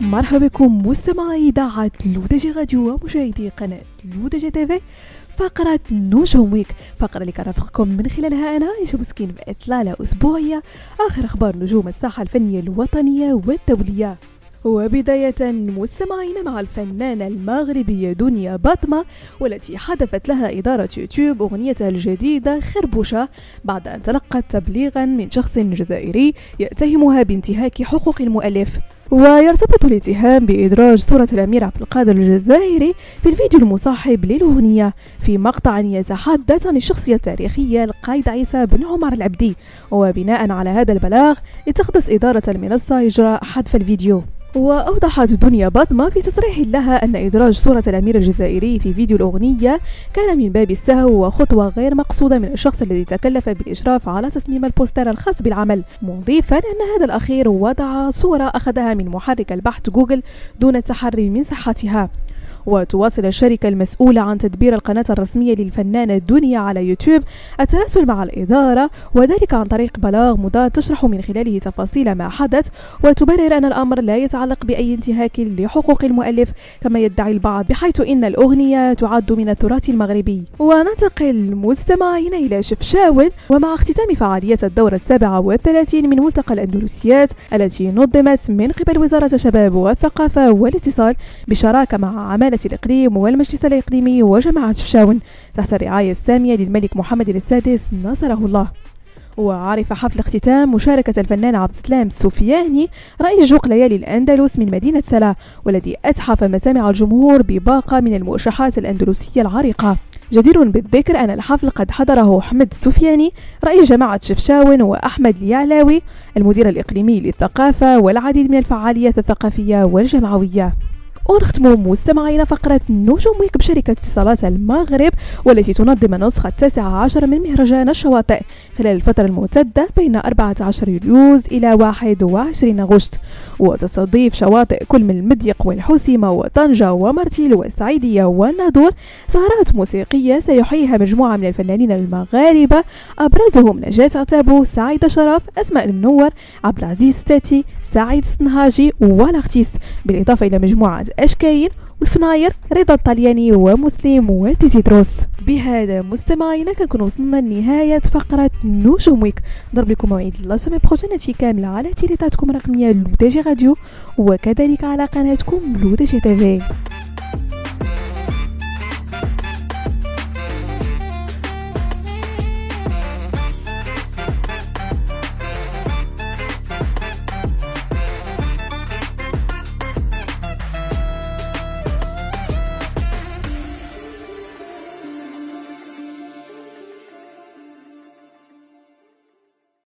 مرحبا بكم مستمعي إذاعة L'ODJ Radio ومشاهدي قناة L'ODJ TV فقرة نجوم Week فقرة اللي كنرافقكم من خلالها أنا عايشة مسكين بإطلالة أسبوعية. آخر أخبار نجوم الساحة الفنية الوطنية والدولية. وبداية مستمعينا مع الفنانة المغربية دنيا باطمة والتي حذفت لها إدارة يوتيوب أغنيتها الجديدة خربوشة بعد أن تلقت تبليغا من شخص جزائري يتهمها بانتهاك حقوق المؤلف. ويرتبط الاتهام بإدراج صورة الأمير عبد القادر الجزائري في الفيديو المصاحب للأغنية في مقطع يتحدث عن الشخصية التاريخية القائد عيسى بن عمر العبدي. وبناء على هذا البلاغ اتخذت إدارة المنصة إجراء حذف الفيديو. وأوضحت دنيا باطمة في تصريح لها أن إدراج صورة الأمير الجزائري في فيديو الأغنية كان من باب السهو وخطوة غير مقصودة من الشخص الذي تكلف بالإشراف على تصميم البوستر الخاص بالعمل مضيفا أن هذا الأخير وضع صورة أخذها من محرك البحث جوجل دون التحري من صحتها. وتواصل الشركة المسؤولة عن تدبير القناة الرسمية للفنانة دنيا على يوتيوب التراسل مع الإدارة وذلك عن طريق بلاغ مضاد تشرح من خلاله تفاصيل ما حدث وتبرر أن الأمر لا يتعلق بأي انتهاك لحقوق المؤلف كما يدعي البعض بحيث إن الأغنية تعد من التراث المغربي. وننتقل مستمعين إلى شفشاون ومع اختتام فعالية الدورة السابعة والثلاثين من ملتقى الأندلسيات التي نظمت من قبل وزارة الشباب والثقافة والاتصال بشراكة مع عمالة الإقليم والمجلس الإقليمي وجماعة شفشاون تحت الرعاية السامية للملك محمد السادس نصره الله. وعرف حفل اختتام مشاركة الفنان عبد السلام السفياني رئيس جوق ليالي الأندلس من مدينة سلا والذي أتحف مسامع الجمهور بباقة من المؤشحات الأندلسية العريقة. جدير بالذكر أن الحفل قد حضره أحمد السفياني رئيس جماعة شفشاون وأحمد اليعلاوي المدير الإقليمي للثقافة والعديد من الفعاليات الثقافية والجمعوية ونختم مستمعينا فقرة نجوم ويك بشركة اتصالات المغرب والتي تنظم النسخة التاسعة عشر من مهرجان الشواطئ خلال الفترة الممتدة بين 14 يوليوز إلى 21 أغسطس. وتستضيف شواطئ كل من المديق والحسيمة وطنجة ومرتيل والسعيدية والنادور سهرات موسيقية سيحييها مجموعة من الفنانين المغاربة. أبرزهم نجاة عتابو سعيد شرف أسماء المنور عبد العزيز تاتي سعيد السنهاجي والاغتيس بالإضافة إلى مجموعة أشكاين والفناير رضا الطلياني ومسلم وتيزيدروس بهذا مستمعينا كنكون وصلنا لنهاية فقرة نجوم ويك. ضرب لكم موعد لا سومي بروجين كاملة على تيريتاتكم الرقمية لودجي راديو وكذلك على قناتكم لودجي تيفي